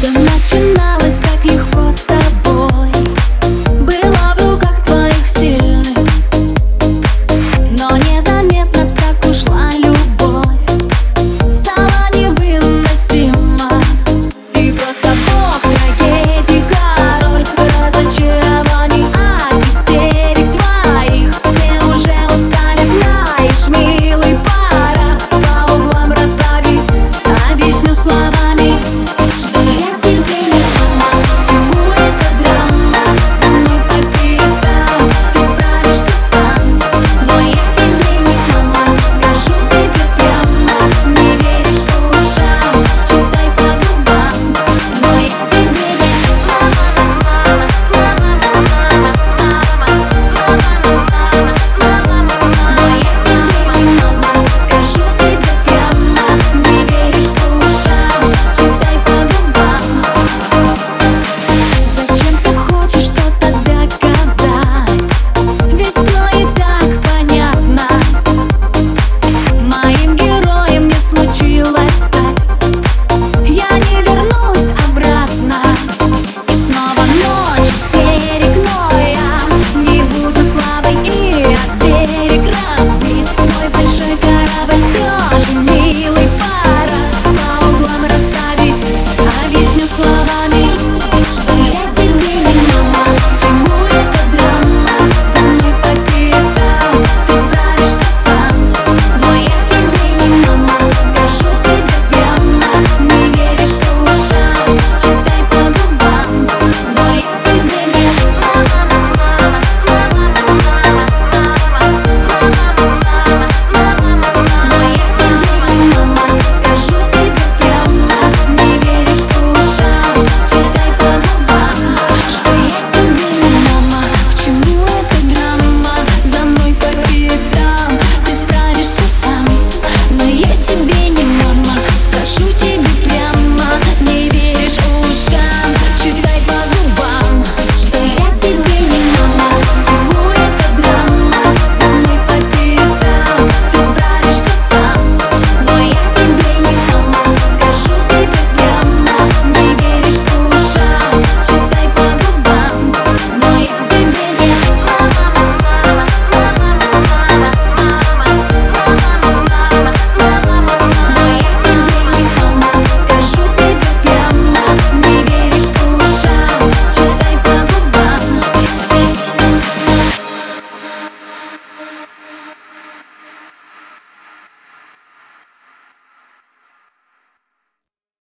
Все начиналось